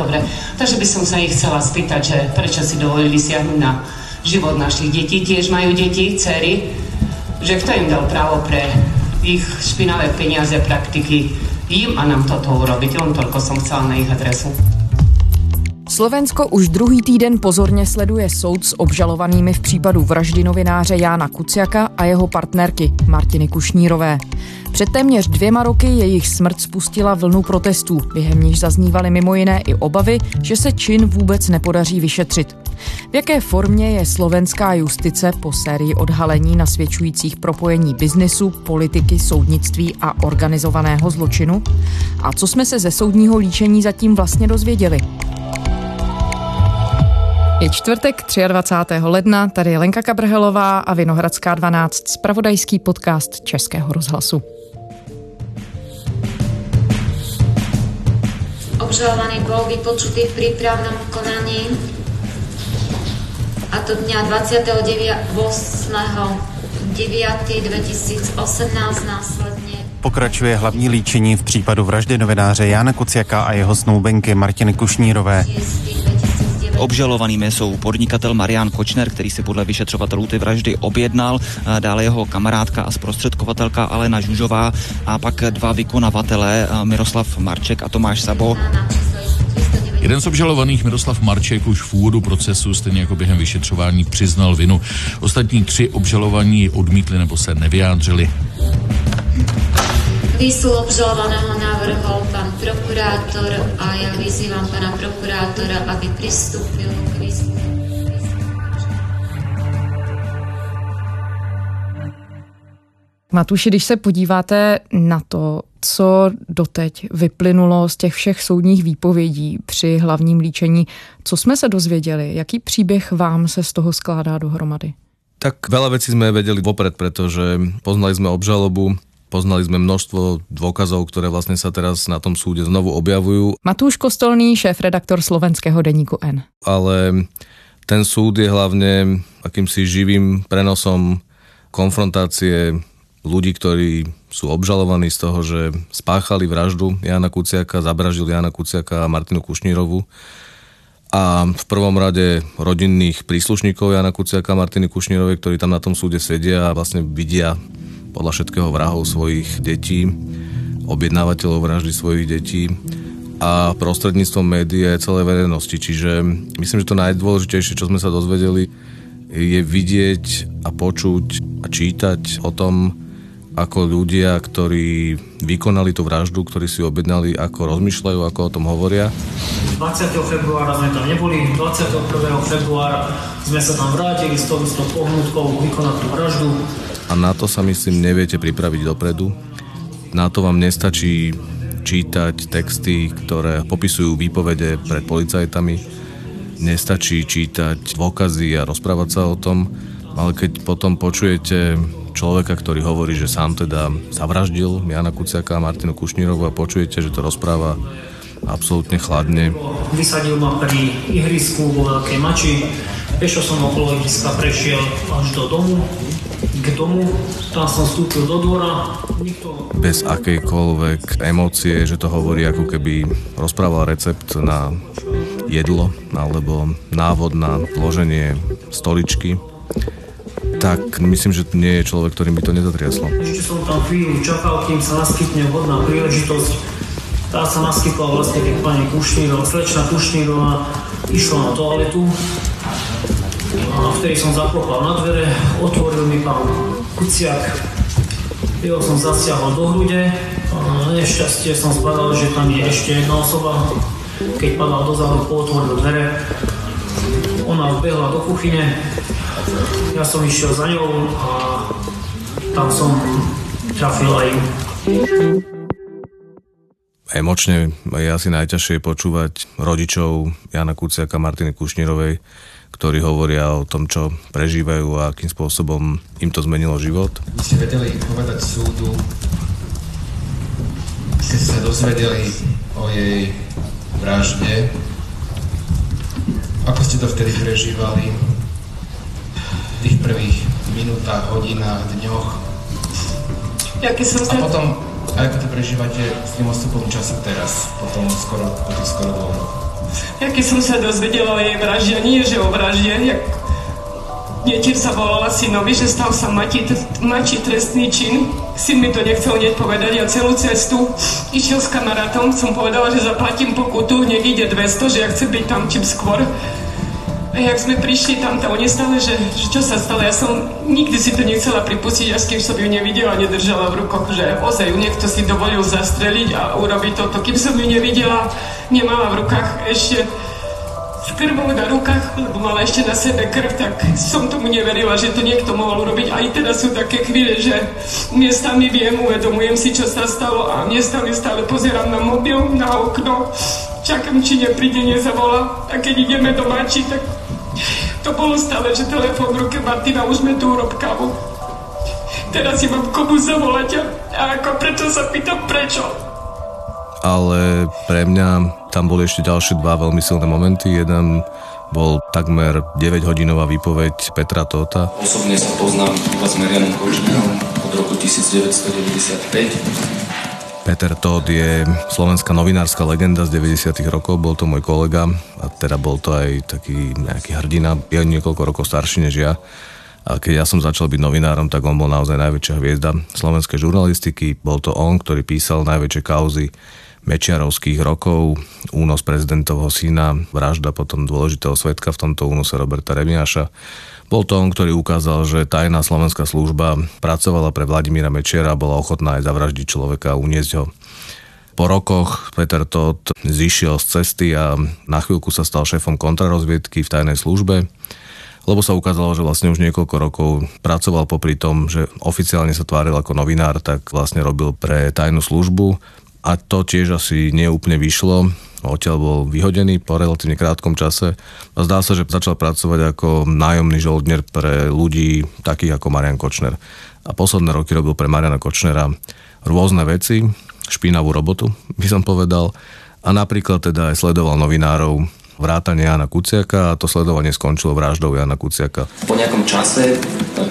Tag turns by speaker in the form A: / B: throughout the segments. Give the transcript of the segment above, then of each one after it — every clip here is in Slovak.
A: Dobre, takže by som sa ich chcela spýtať, že prečo si dovolili siahnuť na život našich detí, tiež majú deti, dcery, že kto im dal právo pre ich špinavé peniaze, praktiky im a nám toto urobiť. Len toľko som chcela na ich adresu.
B: Slovensko už druhý týden pozorně sleduje soud s obžalovanými v případu vraždy novináře Jána Kuciaka a jeho partnerky Martiny Kušnírové. Před téměř dvěma roky jejich smrt spustila vlnu protestů, během níž zaznívaly mimo jiné i obavy, že se čin vůbec nepodaří vyšetřit. V jaké formě je slovenská justice po sérii odhalení nasvědčujících propojení biznisu, politiky, soudnictví a organizovaného zločinu? A co jsme se ze soudního líčení zatím vlastně dozvěděli? Je čtvrtek 23. ledna, tady je Lenka Kabrhelová a Vinohradská 12, spravodajský podcast Českého rozhlasu.
C: Obžalovaný bol vypočutý v prípravnom konaní a to dňa 28.9.2018 následně.
D: Pokračuje hlavní líčení v případu vraždy novináře Jana Kuciaka a jeho snoubenky Martiny Kušnírové.
E: Obžalovanými jsou podnikatel Marian Kočner, který si podle vyšetřovatelů ty vraždy objednal, dále jeho kamarádka a zprostředkovatelka Alena Žužová a pak dva vykonavatelé Miroslav Marček a Tomáš Sabo.
F: Jeden z obžalovaných Miroslav Marček už v úvodu procesu, stejně jako během vyšetřování, přiznal vinu. Ostatní tři obžalovaní odmítli nebo se nevyjádřili.
C: Výslu obžalovaného navrhol pán prokurátor a ja vyzývam pána prokurátora, aby pristúpil k výslu.
B: Matuši, když se podíváte na to, co doteď vyplynulo z těch všech soudních výpovědí při hlavním líčení, co jsme se dozvěděli, jaký příběh vám se z toho skládá dohromady?
G: Tak veľa vecí sme vedeli vopred, pretože poznali sme obžalobu, Poznali sme množstvo dôkazov, ktoré vlastne sa teraz na tom súde znovu objavujú.
B: Matúš Kostolný, šéf-redaktor slovenského denníku N.
G: Ale ten súd je hlavne akýmsi živým prenosom konfrontácie ľudí, ktorí sú obžalovaní z toho, že spáchali vraždu Jana Kuciaka, zabražil Jana Kuciaka a Martinu Kušnírovu. A v prvom rade rodinných príslušníkov Jana Kuciaka a Martiny Kušnírovej, ktorí tam na tom súde sedia a vlastne vidia podľa všetkého vrahov svojich detí, objednávateľov vraždy svojich detí a prostredníctvom médií a celej verejnosti. Čiže myslím, že to najdôležitejšie, čo sme sa dozvedeli, je vidieť a počuť a čítať o tom, ako ľudia, ktorí vykonali tú vraždu, ktorí si objednali, ako rozmýšľajú, ako o tom hovoria.
H: 20. februára sme tam neboli, 21. februára sme sa tam vrátili s tou istou pohnutkou vykonať tú vraždu
G: a na to sa myslím neviete pripraviť dopredu. Na to vám nestačí čítať texty, ktoré popisujú výpovede pred policajtami. Nestačí čítať dôkazy a rozprávať sa o tom, ale keď potom počujete človeka, ktorý hovorí, že sám teda zavraždil Jana Kuciaka a Martinu Kušnírovu a počujete, že to rozpráva absolútne chladne.
H: Vysadil ma pri ihrisku vo Veľkej Mači, pešo som okolo ihriska prešiel až do domu, k domu, tam som vstúpil do dvora, nikto...
G: Bez akejkoľvek emócie, že to hovorí ako keby rozprával recept na jedlo alebo návod na loženie stoličky, tak myslím, že nie je človek, ktorým by to nezatriaslo.
H: Ešte som tam chvíľu čakal, kým sa naskytne vhodná príležitosť. Tá sa naskytla vlastne, keď pani Kušnírová, slečna Kušnírová išla na toaletu a vtedy som zaklopal na dvere, otvoril mi pán Kuciak, jeho som zasiahol do hrude a nešťastie som spadal, že tam je ešte jedna osoba. Keď padal dozadu, otvoril dvere, ona vbehla do kuchyne, ja som išiel za ňou a tam som trafil aj
G: Emočne je asi najťažšie počúvať rodičov Jana Kuciaka a Martiny Kušnírovej, ktorí hovoria o tom, čo prežívajú a akým spôsobom im to zmenilo život.
I: Vy ste vedeli povedať súdu, ste sa dozvedeli o jej vražde. Ako ste to vtedy prežívali? Tých prvých minútach, hodinách, dňoch?
A: Jaký som
I: A potom, ako to prežívate s tým odstupom času teraz, potom skoro, po tých skoro dvoch rokoch?
A: Ja keď som sa dozvedela o jej vražde, nie že o vražde, jak Netier sa volala synovi, že stal sa mati, mači trestný čin. Syn mi to nechcel hneď povedať. Ja celú cestu išiel s kamarátom. Som povedala, že zaplatím pokutu, hneď ide 200, že ja chcem byť tam čím skôr. A jak sme prišli tam, oni stále, že, že čo sa stalo, ja som nikdy si to nechcela pripustiť, až kým som ju nevidela, nedržala v rukoch, že ozaj ju niekto si dovolil zastreliť a urobiť toto. Kým som ju nevidela, nemala v rukách ešte s krvou na rukách, lebo mala ešte na sebe krv, tak som tomu neverila, že to niekto mohol urobiť. Aj teraz sú také chvíle, že miestami viem, uvedomujem si, čo sa stalo a miestami stále pozerám na mobil, na okno, čakám, či nepríde, nezavolá. A keď ideme do Mači, tak to bolo stále, že telefón v ruke Martina, už sme tu urob kávu. Teraz si mám komu zavolať a, a ako preto sa pýtam prečo.
G: Ale pre mňa tam boli ešte ďalšie dva veľmi silné momenty. Jeden bol takmer 9-hodinová výpoveď Petra Tóta.
J: Osobne sa poznám iba s Marianom Kočnerom od roku 1995
G: Peter Todd je slovenská novinárska legenda z 90. rokov, bol to môj kolega a teda bol to aj taký nejaký hrdina, je niekoľko rokov starší než ja. A keď ja som začal byť novinárom, tak on bol naozaj najväčšia hviezda slovenskej žurnalistiky. Bol to on, ktorý písal najväčšie kauzy Mečiarovských rokov, únos prezidentovho syna, vražda potom dôležitého svetka v tomto únose Roberta Remiaša bol to on, ktorý ukázal, že tajná slovenská služba pracovala pre Vladimíra Mečiera a bola ochotná aj zavraždiť človeka a uniesť ho. Po rokoch Peter Todt zišiel z cesty a na chvíľku sa stal šéfom kontrarozviedky v tajnej službe, lebo sa ukázalo, že vlastne už niekoľko rokov pracoval popri tom, že oficiálne sa tváril ako novinár, tak vlastne robil pre tajnú službu a to tiež asi neúplne vyšlo Odtiaľ bol vyhodený po relatívne krátkom čase a zdá sa, že začal pracovať ako nájomný žoldner pre ľudí takých ako Marian Kočner. A posledné roky robil pre Mariana Kočnera rôzne veci, špinavú robotu, by som povedal. A napríklad teda aj sledoval novinárov vrátane Jana Kuciaka a to sledovanie skončilo vraždou Jana Kuciaka.
J: Po nejakom čase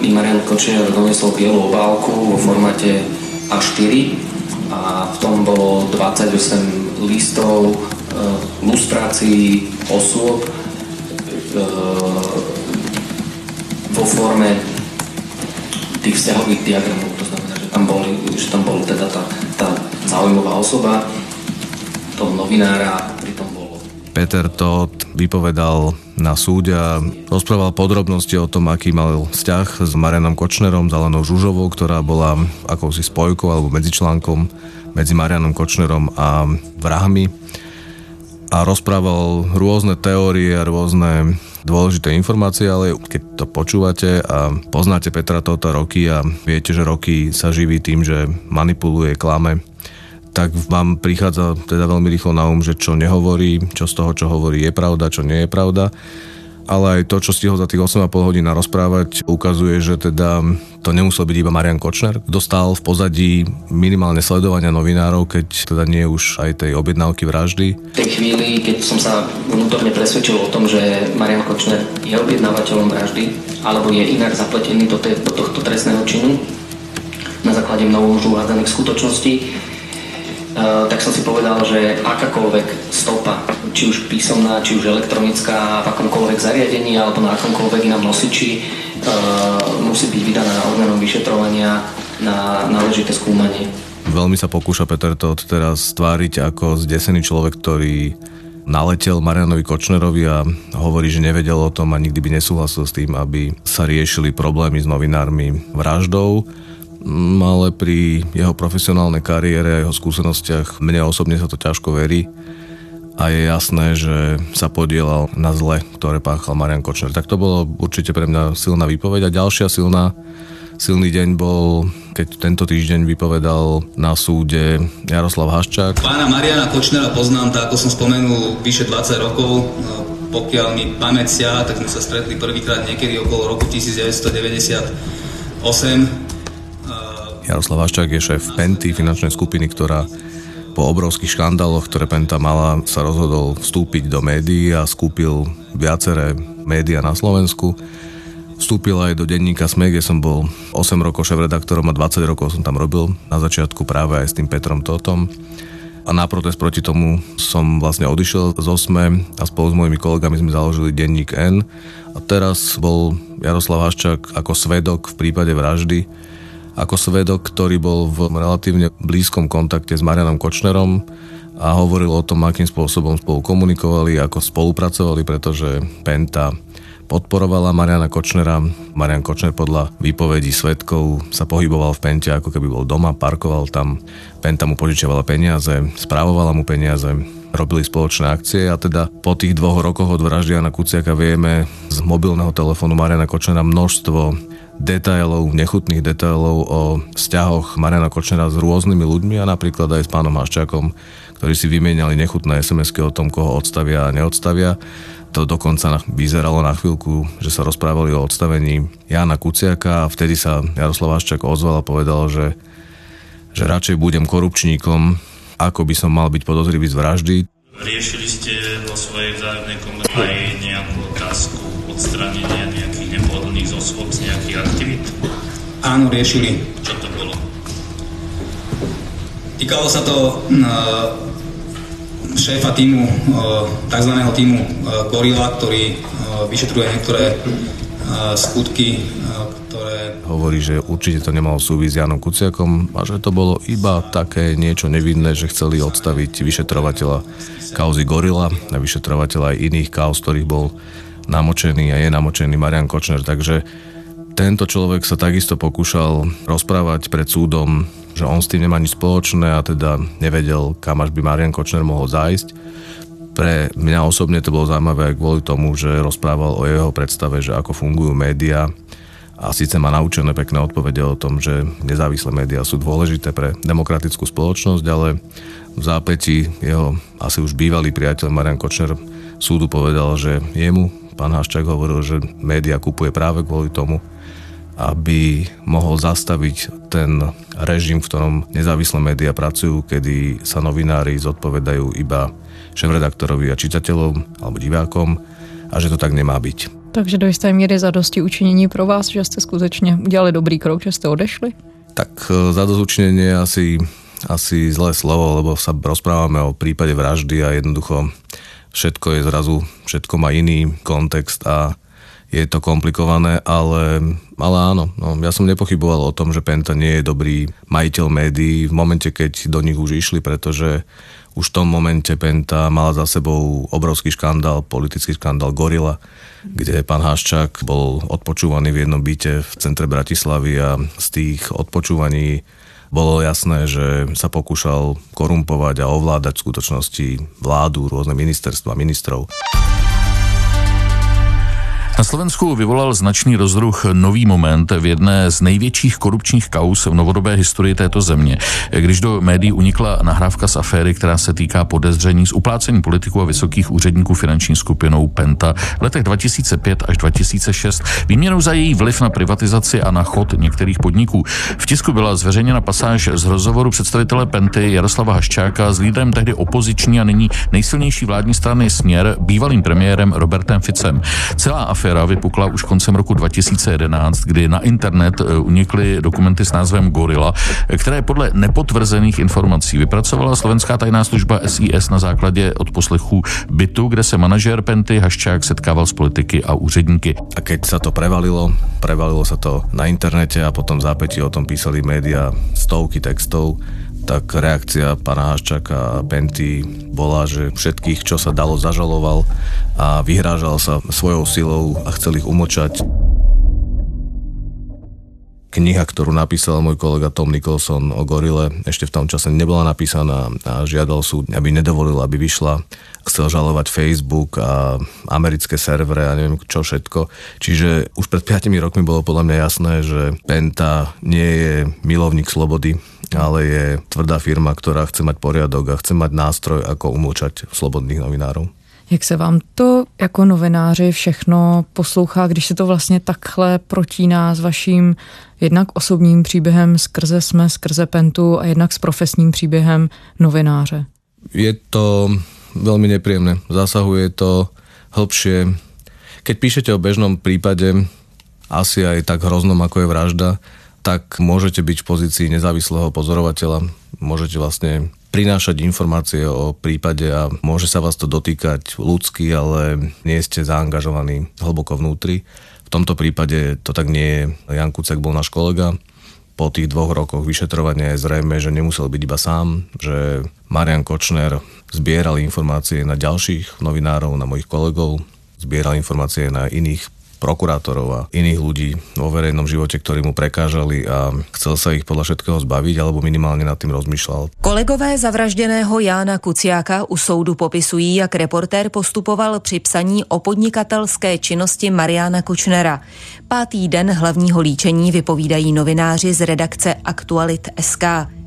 J: mi Marian Kočner doniesol bielú obálku vo formáte A4 a v tom bolo 28 listov Eh, lustrácii osôb eh, vo forme tých vzťahových diagramov. To znamená, že tam, boli, že tam bol teda tá, tá zaujímavá osoba toho novinára, pri tom bolo.
G: Peter Todt vypovedal na súde a rozprával podrobnosti o tom, aký mal vzťah s Marianom Kočnerom, Zelenou Žužovou, ktorá bola akousi spojkou alebo medzičlánkom medzi Marianom Kočnerom a vrahmi. A rozprával rôzne teórie a rôzne dôležité informácie, ale keď to počúvate a poznáte Petra Tota roky a viete, že roky sa živí tým, že manipuluje, klame, tak vám prichádza teda veľmi rýchlo na um, že čo nehovorí, čo z toho, čo hovorí je pravda, čo nie je pravda ale aj to, čo stihol za tých 8,5 hodín rozprávať, ukazuje, že teda to nemusel byť iba Marian Kočner. Dostal v pozadí minimálne sledovania novinárov, keď teda nie už aj tej objednávky vraždy.
J: V tej chvíli, keď som sa vnútorne presvedčil o tom, že Marian Kočner je objednávateľom vraždy, alebo je inak zapletený do, te, do tohto trestného činu, na základe mnoho už uvádzaných skutočností, tak som si povedal, že akákoľvek stopa, či už písomná, či už elektronická, v akomkoľvek zariadení alebo na akomkoľvek inom nosiči, uh, musí byť vydaná orgánom vyšetrovania na náležité skúmanie.
G: Veľmi sa pokúša Peter to teraz stváriť ako zdesený človek, ktorý naletel Marianovi Kočnerovi a hovorí, že nevedel o tom a nikdy by nesúhlasil s tým, aby sa riešili problémy s novinármi vraždou ale pri jeho profesionálnej kariére a jeho skúsenostiach mne osobne sa to ťažko verí a je jasné, že sa podielal na zle, ktoré páchal Marian Kočner. Tak to bolo určite pre mňa silná výpoveď a ďalšia silná Silný deň bol, keď tento týždeň vypovedal na súde Jaroslav Haščák.
K: Pána Mariana Kočnera poznám, tak ako som spomenul, vyše 20 rokov. No, pokiaľ mi pamäť tak sme sa stretli prvýkrát niekedy okolo roku 1998
G: Jaroslav Haščák je šéf Penty, finančnej skupiny, ktorá po obrovských škandáloch, ktoré Penta mala, sa rozhodol vstúpiť do médií a skúpil viaceré médiá na Slovensku. Vstúpil aj do denníka SME, kde som bol 8 rokov šéf-redaktorom a 20 rokov som tam robil na začiatku práve aj s tým Petrom Totom. a na protest proti tomu som vlastne odišiel z OSME a spolu s mojimi kolegami sme založili denník N a teraz bol Jaroslav Haščák ako svedok v prípade vraždy, ako svedok, ktorý bol v relatívne blízkom kontakte s Marianom Kočnerom a hovoril o tom, akým spôsobom spolu komunikovali, ako spolupracovali, pretože Penta podporovala Mariana Kočnera. Marian Kočner podľa výpovedí svetkov sa pohyboval v Pente, ako keby bol doma, parkoval tam. Penta mu požičiavala peniaze, správovala mu peniaze, robili spoločné akcie a teda po tých dvoch rokoch od vraždy Jana Kuciaka vieme z mobilného telefónu Mariana Kočnera množstvo detailov, nechutných detailov o vzťahoch Mariana Kočnera s rôznymi ľuďmi a napríklad aj s pánom Haščákom, ktorí si vymieniali nechutné SMS-ky o tom, koho odstavia a neodstavia. To dokonca vyzeralo na chvíľku, že sa rozprávali o odstavení Jana Kuciaka a vtedy sa Jaroslav Haščák ozval a povedal, že, že radšej budem korupčníkom, ako by som mal byť podozrivý z vraždy.
L: Riešili ste vo svojej vzájomnej komunike nejakú otázku odstranenia nejakých nepohodlných osôb z nejakých aktivít?
K: Áno, riešili.
L: Čo to bolo?
K: Týkalo sa to šéfa týmu, e, tzv. týmu e, Gorila, ktorý e, vyšetruje niektoré skutky, ktoré...
G: Hovorí, že určite to nemalo súvisť s Janom Kuciakom a že to bolo iba také niečo nevinné, že chceli odstaviť vyšetrovateľa kauzy Gorila a vyšetrovateľa aj iných kauz, ktorých bol namočený a je namočený Marian Kočner. Takže tento človek sa takisto pokúšal rozprávať pred súdom že on s tým nemá nič spoločné a teda nevedel, kam až by Marian Kočner mohol zájsť. Pre mňa osobne to bolo zaujímavé aj kvôli tomu, že rozprával o jeho predstave, že ako fungujú médiá a síce má naučené pekné odpovede o tom, že nezávislé médiá sú dôležité pre demokratickú spoločnosť, ale v zápäti jeho asi už bývalý priateľ Marian Kočner súdu povedal, že jemu pán Haščák hovoril, že média kupuje práve kvôli tomu, aby mohol zastaviť ten režim, v ktorom nezávislé médiá pracujú, kedy sa novinári zodpovedajú iba šéf-redaktorovi a čitateľom alebo divákom a že to tak nemá byť.
B: Takže do jisté míry zadosti učinění pro vás, že jste skutečně udělali dobrý krok, že jste odešli?
G: Tak e, zadosti učinenie je asi, asi zlé slovo, lebo sa rozprávame o prípade vraždy a jednoducho všetko je zrazu, všetko má iný kontext a je to komplikované, ale, ale áno, no, ja som nepochyboval o tom, že Penta nie je dobrý majiteľ médií v momente, keď do nich už išli, pretože už v tom momente Penta mala za sebou obrovský škandál, politický škandál Gorila, kde pán Haščák bol odpočúvaný v jednom byte v centre Bratislavy a z tých odpočúvaní bolo jasné, že sa pokúšal korumpovať a ovládať v skutočnosti vládu, rôzne ministerstva, ministrov.
F: Na Slovensku vyvolal značný rozruch nový moment v jedné z největších korupčních kaus v novodobé historii této země, když do médií unikla nahrávka z aféry, která se týká podezření z uplácení politiků a vysokých úředníků finanční skupinou Penta v letech 2005 až 2006 výměnou za její vliv na privatizaci a na chod některých podniků. V tisku byla zveřejněna pasáž z rozhovoru představitele Penty Jaroslava Haščáka s lídrem tehdy opoziční a nyní nejsilnější vládní strany Směr, bývalým premiérem Robertem Ficem. Celá aféra aféra vypukla už koncem roku 2011, kdy na internet eh, unikly dokumenty s názvem Gorilla, které podle nepotvrzených informací vypracovala slovenská tajná služba SIS na základě odposlechů bytu, kde se manažér Penty Haščák setkával s politiky a úředníky.
G: A keď sa to prevalilo, prevalilo sa to na internete a potom zápäti o tom písali médiá stovky textov, tak reakcia pána Haščaka a Penty bola, že všetkých, čo sa dalo, zažaloval a vyhrážal sa svojou silou a chcel ich umlčať. Kniha, ktorú napísal môj kolega Tom Nicholson o gorile, ešte v tom čase nebola napísaná a žiadal súd, aby nedovolil, aby vyšla. Chcel žalovať Facebook a americké servere a neviem čo všetko. Čiže už pred 5 rokmi bolo podľa mňa jasné, že Penta nie je milovník slobody, ale je tvrdá firma, ktorá chce mať poriadok a chce mať nástroj, ako umlčať slobodných novinárov.
B: Jak se vám to jako novináři všechno poslouchá, když se to vlastně takhle protíná s vaším jednak osobním příběhem skrze jsme, skrze Pentu a jednak s profesním příběhem novináře?
G: Je to veľmi nepríjemné. Zasahuje to hlbšie. Keď píšete o bežnom prípade, asi aj tak hroznom, ako je vražda, tak môžete byť v pozícii nezávislého pozorovateľa, môžete vlastne prinášať informácie o prípade a môže sa vás to dotýkať ľudsky, ale nie ste zaangažovaní hlboko vnútri. V tomto prípade to tak nie je. Jan Kucek bol náš kolega. Po tých dvoch rokoch vyšetrovania je zrejme, že nemusel byť iba sám, že Marian Kočner zbieral informácie na ďalších novinárov, na mojich kolegov, zbieral informácie na iných prokurátorov a iných ľudí vo verejnom živote, ktorí mu prekážali a chcel sa ich podľa všetkého zbaviť alebo minimálne nad tým rozmýšľal.
M: Kolegové zavražděného Jána Kuciáka u soudu popisují, jak reportér postupoval při psaní o podnikatelské činnosti Mariana Kučnera. Pátý den hlavního líčení vypovídají novináři z redakce Aktualit SK.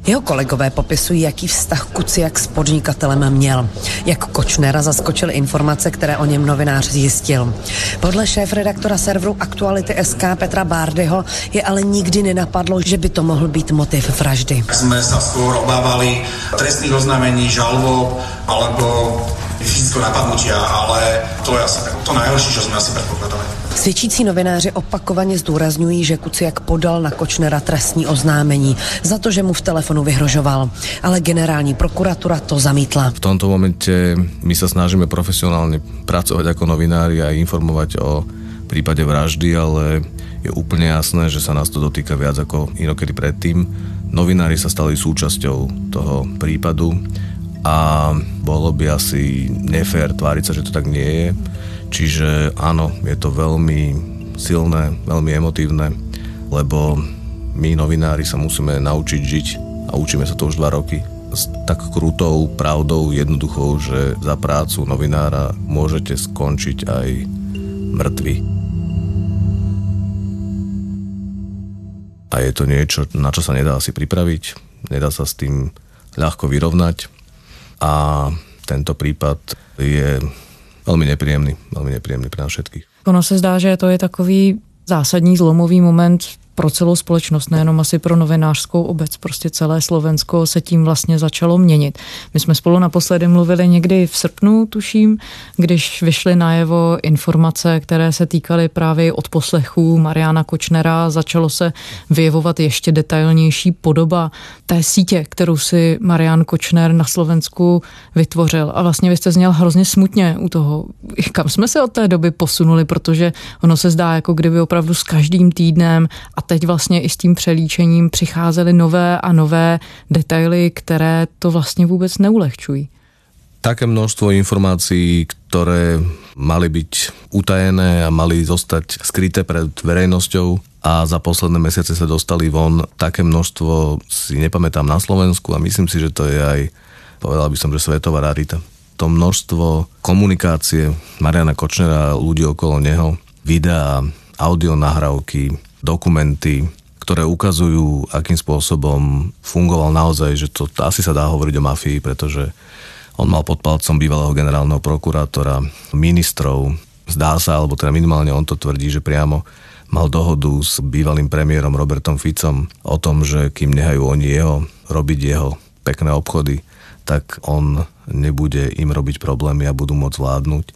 N: Jeho kolegové popisují, jaký vztah Kuciak s podnikatelem měl. Jak Kočnera zaskočil informace, které o něm novinář zjistil. Podle šéf-redaktora serveru Aktuality SK Petra Bárdyho je ale nikdy nenapadlo, že by to mohl být motiv vraždy.
O: Jsme sa skôr obávali trestných oznámení, žalob alebo fyzického napadnutia, ale to je asi to najhoršie, čo sme asi predpokladali.
N: Svědčící novináři opakovaně zdůrazňují, že Kuciak podal na Kočnera trestní oznámení za to, že mu v telefonu vyhrožoval. Ale generální prokuratura to zamítla.
G: V tomto momente my sa snažíme profesionálne pracovať ako novinári a informovať o prípade vraždy, ale je úplne jasné, že sa nás to dotýka viac ako inokedy predtým. Novinári sa stali súčasťou toho prípadu a bolo by asi nefér tváriť sa, že to tak nie je. Čiže áno, je to veľmi silné, veľmi emotívne, lebo my novinári sa musíme naučiť žiť a učíme sa to už dva roky s tak krutou pravdou jednoduchou, že za prácu novinára môžete skončiť aj mŕtvy. A je to niečo, na čo sa nedá asi pripraviť, nedá sa s tým ľahko vyrovnať a tento prípad je veľmi nepříjemný, veľmi nepříjemný pre nás všetkých.
B: Ono se zdá, že to je takový zásadní zlomový moment pro celou společnost, nejenom asi pro novinářskou obec, prostě celé Slovensko se tím vlastně začalo měnit. My jsme spolu naposledy mluvili někdy v srpnu, tuším, když vyšly najevo informace, které se týkaly právě od poslechů Mariana Kočnera, začalo se vyjevovat ještě detailnější podoba té sítě, kterou si Marian Kočner na Slovensku vytvořil. A vlastně vy jste zněl hrozně smutně u toho, kam jsme se od té doby posunuli, protože ono se zdá, jako kdyby opravdu s každým týdnem a teď vlastně i s tím přelíčením přicházely nové a nové detaily, které to vlastně vůbec neulehčují.
G: Také množstvo informácií, ktoré mali byť utajené a mali zostať skryté pred verejnosťou a za posledné mesiace sa dostali von. Také množstvo si nepamätám na Slovensku a myslím si, že to je aj, povedal by som, že svetová rarita. To množstvo komunikácie Mariana Kočnera a ľudí okolo neho, videá, audio nahrávky, dokumenty, ktoré ukazujú, akým spôsobom fungoval naozaj, že to asi sa dá hovoriť o mafii, pretože on mal pod palcom bývalého generálneho prokurátora, ministrov, zdá sa, alebo teda minimálne on to tvrdí, že priamo mal dohodu s bývalým premiérom Robertom Ficom o tom, že kým nehajú oni jeho robiť jeho pekné obchody, tak on nebude im robiť problémy a budú môcť vládnuť.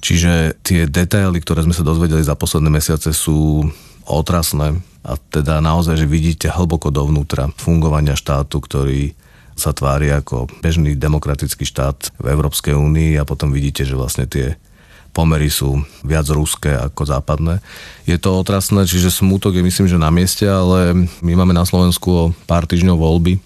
G: Čiže tie detaily, ktoré sme sa dozvedeli za posledné mesiace sú otrasné a teda naozaj, že vidíte hlboko dovnútra fungovania štátu, ktorý sa tvári ako bežný demokratický štát v Európskej únii a potom vidíte, že vlastne tie pomery sú viac ruské ako západné. Je to otrasné, čiže smutok je myslím, že na mieste, ale my máme na Slovensku o pár týždňov voľby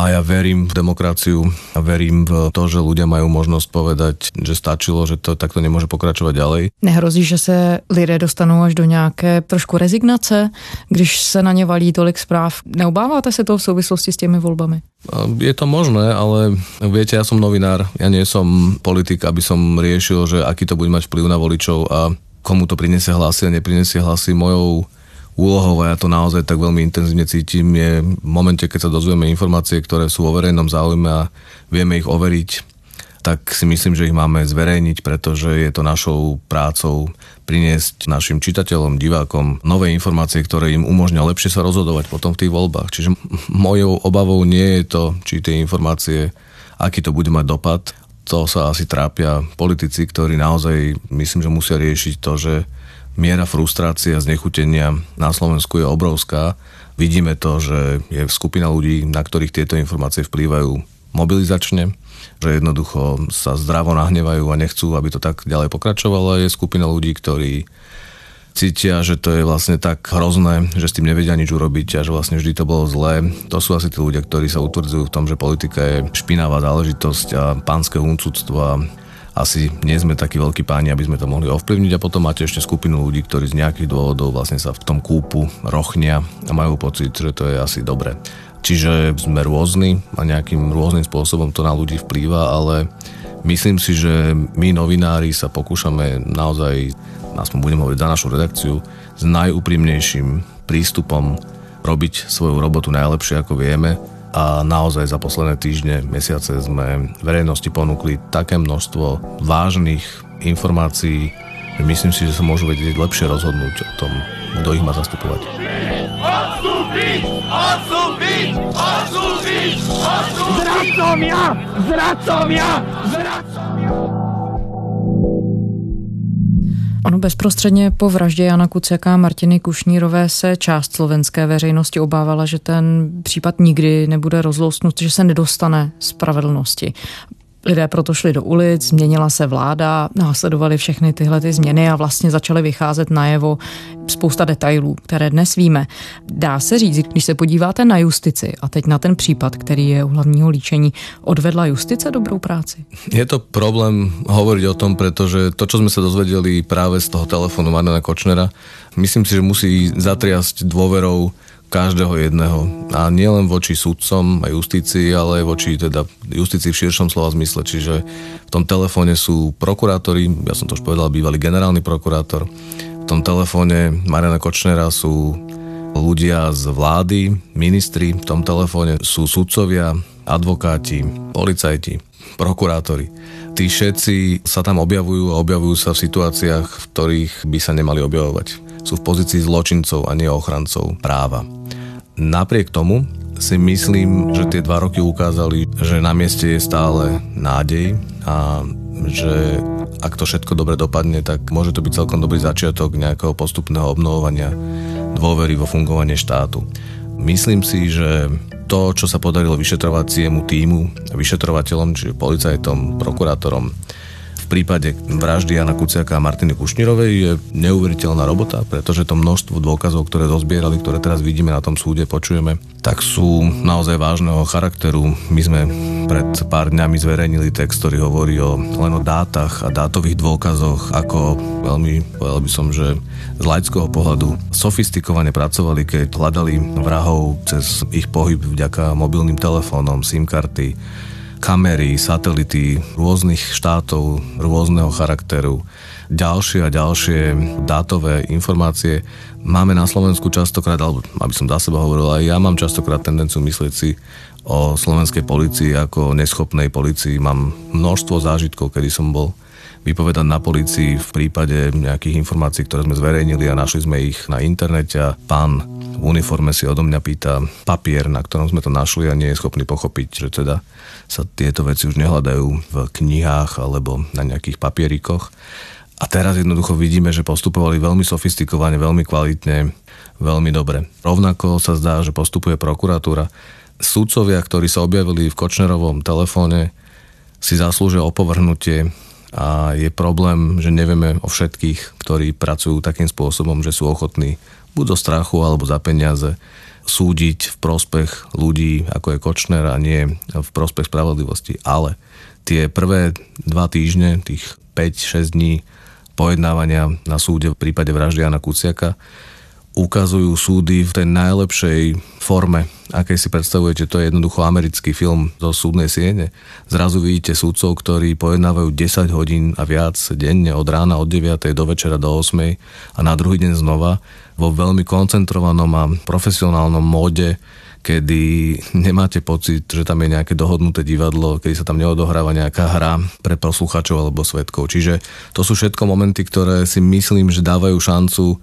G: a ja verím v demokraciu a verím v to, že ľudia majú možnosť povedať, že stačilo, že to takto nemôže pokračovať ďalej.
B: Nehrozí, že se lidé dostanou až do nějaké trošku rezignace, když se na ně valí tolik zpráv. Neobáváte se toho v souvislosti s těmi volbami?
G: Je to možné, ale viete, ja som novinár, ja nie som politik, aby som riešil, že aký to bude mať vplyv na voličov a komu to prinesie hlasy a neprinesie hlasy mojou úlohou a ja to naozaj tak veľmi intenzívne cítim, je v momente, keď sa dozvieme informácie, ktoré sú vo verejnom záujme a vieme ich overiť, tak si myslím, že ich máme zverejniť, pretože je to našou prácou priniesť našim čitateľom, divákom nové informácie, ktoré im umožňa lepšie sa rozhodovať potom v tých voľbách. Čiže mojou obavou nie je to, či tie informácie, aký to bude mať dopad. To sa asi trápia politici, ktorí naozaj myslím, že musia riešiť to, že miera frustrácie a znechutenia na Slovensku je obrovská. Vidíme to, že je skupina ľudí, na ktorých tieto informácie vplývajú mobilizačne, že jednoducho sa zdravo nahnevajú a nechcú, aby to tak ďalej pokračovalo. Je skupina ľudí, ktorí cítia, že to je vlastne tak hrozné, že s tým nevedia nič urobiť a že vlastne vždy to bolo zlé. To sú asi tí ľudia, ktorí sa utvrdzujú v tom, že politika je špinavá záležitosť a pánske huncúctvo a asi nie sme takí veľkí páni, aby sme to mohli ovplyvniť a potom máte ešte skupinu ľudí, ktorí z nejakých dôvodov vlastne sa v tom kúpu rochnia a majú pocit, že to je asi dobre. Čiže sme rôzni a nejakým rôznym spôsobom to na ľudí vplýva, ale myslím si, že my novinári sa pokúšame naozaj aspoň budem hovoriť za našu redakciu, s najúprimnejším prístupom robiť svoju robotu najlepšie ako vieme a naozaj za posledné týždne, mesiace sme verejnosti ponúkli také množstvo vážnych informácií, že myslím si, že sa môžu vedieť lepšie rozhodnúť o tom, kto ich má zastupovať. Odstúpiť! Odstúpiť!
B: Odstúpiť! Odstúpiť! Zradcovia! Zradcovia! Zradcovia! Ono bezprostředně po vraždě Jana Kuciaka a Martiny Kušnírové se část slovenské veřejnosti obávala, že ten případ nikdy nebude rozlousnut, že se nedostane spravedlnosti. Lidé proto šli do ulic, změnila se vláda, následovaly všechny tyhle ty změny a vlastně začaly vycházet najevo spousta detailů, které dnes víme. Dá se říct, když se podíváte na justici a teď na ten případ, který je u hlavního líčení, odvedla justice dobrou práci?
G: Je to problém hovoriť o tom, pretože to, čo sme sa dozvedeli práve z toho telefónu Marina Kočnera, myslím si, že musí zatriasť dôverou každého jedného. A nielen voči sudcom a justícii, ale aj voči teda justícii v širšom slova zmysle. Čiže v tom telefóne sú prokurátori, ja som to už povedal, bývalý generálny prokurátor. V tom telefóne Mariana Kočnera sú ľudia z vlády, ministri, v tom telefóne sú sudcovia, advokáti, policajti, prokurátori. Tí všetci sa tam objavujú a objavujú sa v situáciách, v ktorých by sa nemali objavovať sú v pozícii zločincov a nie ochrancov práva. Napriek tomu si myslím, že tie dva roky ukázali, že na mieste je stále nádej a že ak to všetko dobre dopadne, tak môže to byť celkom dobrý začiatok nejakého postupného obnovovania dôvery vo fungovanie štátu. Myslím si, že to, čo sa podarilo vyšetrovaciemu týmu, vyšetrovateľom, čiže policajtom, prokurátorom, prípade vraždy Jana Kuciaka a Martiny Kušnírovej je neuveriteľná robota, pretože to množstvo dôkazov, ktoré rozbierali, ktoré teraz vidíme na tom súde, počujeme, tak sú naozaj vážneho charakteru. My sme pred pár dňami zverejnili text, ktorý hovorí o, len o dátach a dátových dôkazoch, ako veľmi, povedal by som, že z laického pohľadu sofistikovane pracovali, keď hľadali vrahov cez ich pohyb vďaka mobilným telefónom, SIM karty, kamery, satelity rôznych štátov, rôzneho charakteru, ďalšie a ďalšie dátové informácie. Máme na Slovensku častokrát, alebo aby som za seba hovoril, aj ja mám častokrát tendenciu myslieť si o slovenskej policii ako neschopnej policii. Mám množstvo zážitkov, kedy som bol vypovedať na policii v prípade nejakých informácií, ktoré sme zverejnili a našli sme ich na internete a pán v uniforme si odo mňa pýta papier, na ktorom sme to našli a nie je schopný pochopiť, že teda sa tieto veci už nehľadajú v knihách alebo na nejakých papierikoch. A teraz jednoducho vidíme, že postupovali veľmi sofistikovane, veľmi kvalitne, veľmi dobre. Rovnako sa zdá, že postupuje prokuratúra. Súdcovia, ktorí sa objavili v Kočnerovom telefóne, si zaslúžia opovrhnutie a je problém, že nevieme o všetkých, ktorí pracujú takým spôsobom, že sú ochotní buď zo strachu alebo za peniaze súdiť v prospech ľudí, ako je Kočner a nie v prospech spravodlivosti. Ale tie prvé dva týždne, tých 5-6 dní pojednávania na súde v prípade vraždy Jana Kuciaka ukazujú súdy v tej najlepšej forme, aké si predstavujete, to je jednoducho americký film zo súdnej siene. Zrazu vidíte súdcov, ktorí pojednávajú 10 hodín a viac denne od rána od 9. do večera do 8. a na druhý deň znova vo veľmi koncentrovanom a profesionálnom móde kedy nemáte pocit, že tam je nejaké dohodnuté divadlo, kedy sa tam neodohráva nejaká hra pre poslucháčov alebo svetkov. Čiže to sú všetko momenty, ktoré si myslím, že dávajú šancu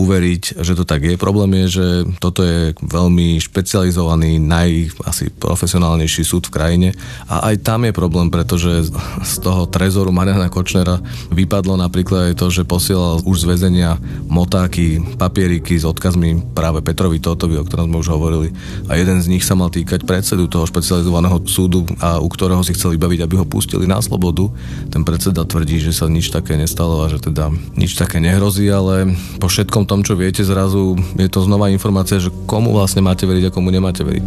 G: uveriť, že to tak je. Problém je, že toto je veľmi špecializovaný, naj, asi profesionálnejší súd v krajine a aj tam je problém, pretože z toho trezoru Mariana Kočnera vypadlo napríklad aj to, že posielal už z väzenia motáky, papieriky s odkazmi práve Petrovi Totovi, o ktorom sme už hovorili a jeden z nich sa mal týkať predsedu toho špecializovaného súdu a u ktorého si chceli baviť, aby ho pustili na slobodu. Ten predseda tvrdí, že sa nič také nestalo a že teda nič také nehrozí, ale po všetkom tom, čo viete, zrazu je to znova informácia, že komu vlastne máte veriť a komu nemáte veriť.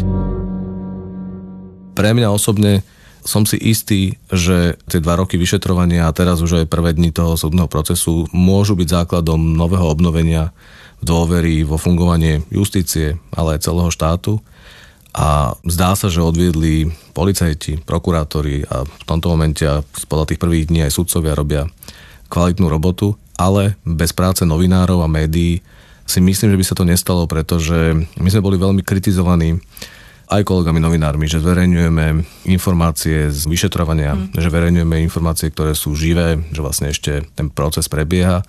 G: Pre mňa osobne som si istý, že tie dva roky vyšetrovania a teraz už aj prvé dni toho súdneho procesu môžu byť základom nového obnovenia dôvery vo fungovanie justície, ale aj celého štátu. A zdá sa, že odviedli policajti, prokurátori a v tomto momente a podľa tých prvých dní aj sudcovia robia kvalitnú robotu ale bez práce novinárov a médií si myslím, že by sa to nestalo, pretože my sme boli veľmi kritizovaní aj kolegami novinármi, že zverejňujeme informácie z vyšetrovania, mm. že verejňujeme informácie, ktoré sú živé, že vlastne ešte ten proces prebieha.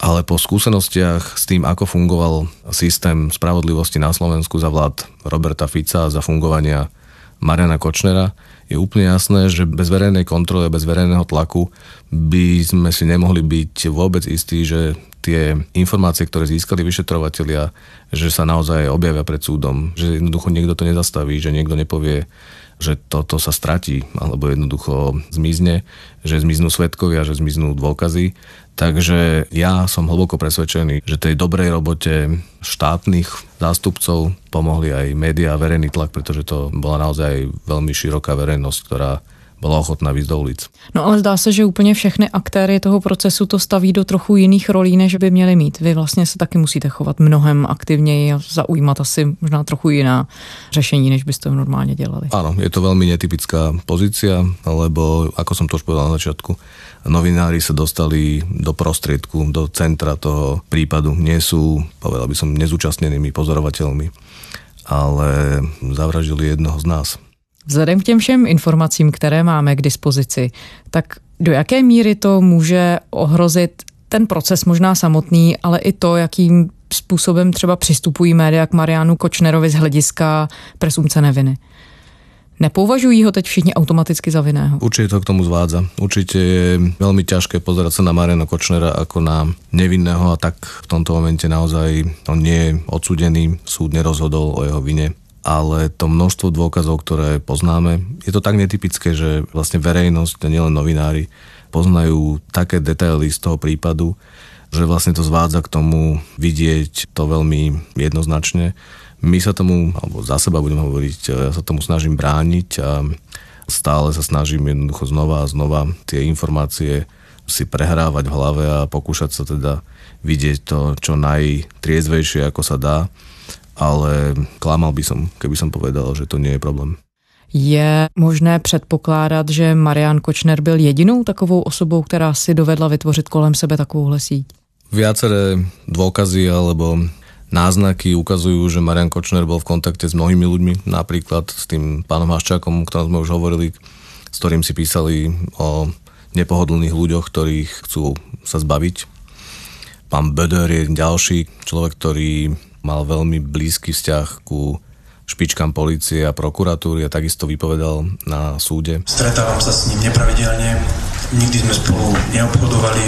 G: Ale po skúsenostiach s tým, ako fungoval systém spravodlivosti na Slovensku za vlád Roberta Fica a za fungovania Mariana Kočnera, je úplne jasné, že bez verejnej kontroly, bez verejného tlaku by sme si nemohli byť vôbec istí, že tie informácie, ktoré získali vyšetrovatelia, že sa naozaj objavia pred súdom, že jednoducho niekto to nezastaví, že niekto nepovie, že toto sa stratí, alebo jednoducho zmizne, že zmiznú svetkovia, že zmiznú dôkazy. Takže ja som hlboko presvedčený, že tej dobrej robote štátnych zástupcov pomohli aj médiá a verejný tlak, pretože to bola naozaj veľmi široká verejnosť, ktorá byla ochotná víc do ulic.
B: No ale zdá se, že úplně všechny aktéry toho procesu to staví do trochu jiných rolí, než by měli mít. Vy vlastně se taky musíte chovat mnohem aktivněji a zaujímat asi možná trochu jiná řešení, než byste normálně dělali.
G: Áno, je to veľmi netypická pozícia, lebo ako som to už povedal na začiatku, novinári sa dostali do prostriedku, do centra toho prípadu. Nie sú, povedal by som, nezúčastnenými pozorovateľmi, ale zavraždili jednoho z nás.
B: Vzhledem k těm všem informacím, které máme k dispozici, tak do jaké míry to může ohrozit ten proces možná samotný, ale i to, jakým způsobem třeba přistupují média k Marianu Kočnerovi z hlediska presumce neviny? Nepovažují ho teď všichni automaticky za vinného?
G: Určite to k tomu zvádza. Určite je veľmi ťažké pozerať sa na Mariana Kočnera ako na nevinného a tak v tomto momente naozaj on nie je odsudený, súd nerozhodol o jeho vine ale to množstvo dôkazov, ktoré poznáme, je to tak netypické, že vlastne verejnosť, nielen novinári, poznajú také detaily z toho prípadu, že vlastne to zvádza k tomu vidieť to veľmi jednoznačne. My sa tomu, alebo za seba budem hovoriť, ja sa tomu snažím brániť a stále sa snažím jednoducho znova a znova tie informácie si prehrávať v hlave a pokúšať sa teda vidieť to čo najtriezvejšie, ako sa dá ale klamal by som, keby som povedal, že to nie je problém.
B: Je možné předpokládat, že Marian Kočner byl jedinou takovou osobou, která si dovedla vytvořit kolem sebe takovouhle síť?
G: Viaceré dôkazy alebo náznaky ukazujú, že Marian Kočner bol v kontakte s mnohými ľuďmi, napríklad s tým pánom Haščákom, o ktorom sme už hovorili, s ktorým si písali o nepohodlných ľuďoch, ktorých chcú sa zbaviť. Pán Böder je ďalší človek, ktorý mal veľmi blízky vzťah ku špičkám policie a prokuratúry a takisto vypovedal na súde.
O: Stretávam sa s ním nepravidelne, nikdy sme spolu neobchodovali,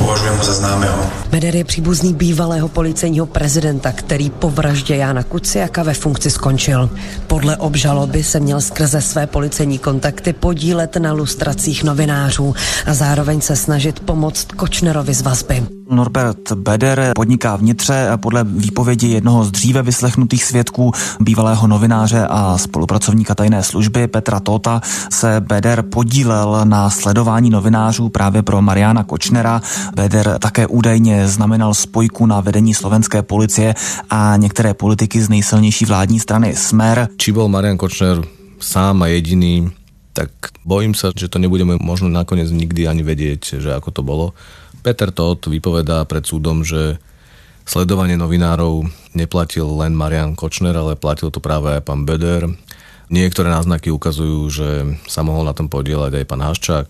O: považujem ho za známeho.
N: Beder je příbuzný bývalého policejního prezidenta, který po vraždě Jána Kuciaka ve funkci skončil. Podle obžaloby se měl skrze své policejní kontakty podílet na lustracích novinářů a zároveň se snažit pomoct Kočnerovi z vazby.
E: Norbert Beder podniká vnitře podle výpovědi jednoho z dříve vyslechnutých svědků bývalého novináře a spolupracovníka tajné služby Petra Tota se Beder podílel na sledování novinářů právě pro Mariana Kočnera. Beder také údajně znamenal spojku na vedení slovenské policie a některé politiky z nejsilnější vládní strany Smer.
G: Či bol Marian Kočner sám a jediný, tak bojím sa, že to nebudeme možno nakoniec nikdy ani vedieť, že ako to bolo Peter Todt vypovedá pred súdom, že sledovanie novinárov neplatil len Marian Kočner, ale platil to práve aj pán Beder. Niektoré náznaky ukazujú, že sa mohol na tom podielať aj pán Haščák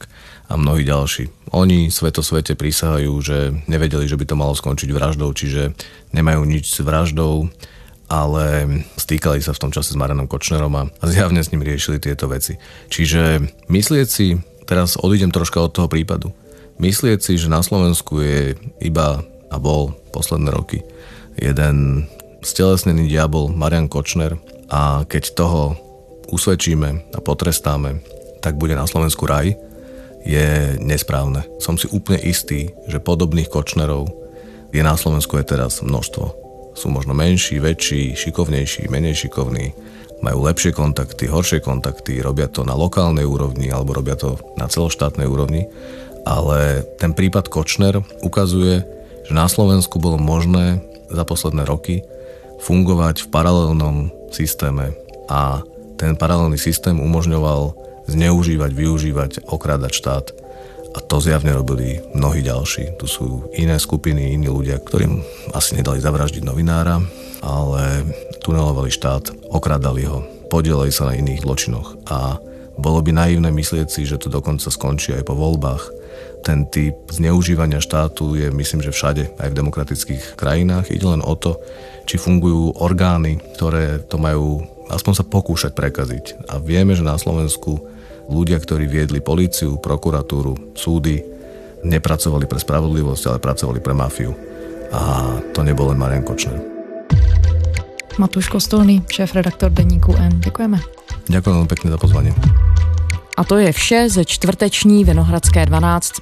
G: a mnohí ďalší. Oni sveto svete prísahajú, že nevedeli, že by to malo skončiť vraždou, čiže nemajú nič s vraždou, ale stýkali sa v tom čase s Marianom Kočnerom a zjavne s ním riešili tieto veci. Čiže myslieť si, teraz odídem troška od toho prípadu, myslieť si, že na Slovensku je iba a bol posledné roky jeden stelesnený diabol Marian Kočner a keď toho usvedčíme a potrestáme, tak bude na Slovensku raj, je nesprávne. Som si úplne istý, že podobných Kočnerov je na Slovensku aj teraz množstvo sú možno menší, väčší, šikovnejší, menej šikovní, majú lepšie kontakty, horšie kontakty, robia to na lokálnej úrovni alebo robia to na celoštátnej úrovni. Ale ten prípad Kočner ukazuje, že na Slovensku bolo možné za posledné roky fungovať v paralelnom systéme a ten paralelný systém umožňoval zneužívať, využívať, okrádať štát a to zjavne robili mnohí ďalší. Tu sú iné skupiny, iní ľudia, ktorým asi nedali zavraždiť novinára, ale tunelovali štát, okradali ho, podielali sa na iných zločinoch a bolo by naivné myslieť si, že to dokonca skončí aj po voľbách. Ten typ zneužívania štátu je myslím, že všade, aj v demokratických krajinách. Ide len o to, či fungujú orgány, ktoré to majú aspoň sa pokúšať prekaziť. A vieme, že na Slovensku ľudia, ktorí viedli políciu, prokuratúru, súdy, nepracovali pre spravodlivosť, ale pracovali pre mafiu. A to nebol len Marian Kočner.
B: Matúš Kostolný, šéf-redaktor Deníku N. Děkujeme.
G: Ďakujem veľmi pekne za pozvanie.
B: A to je vše ze čtvrteční Vinohradské 12.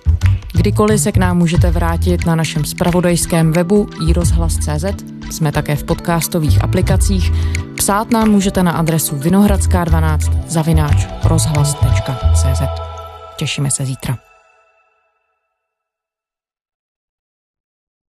B: Kdykoliv se k nám můžete vrátit na našem spravodajském webu iRozhlas.cz, jsme také v podcastových aplikacích, psát nám můžete na adresu vinohradská12 zavináč rozhlas.cz. Těšíme se zítra.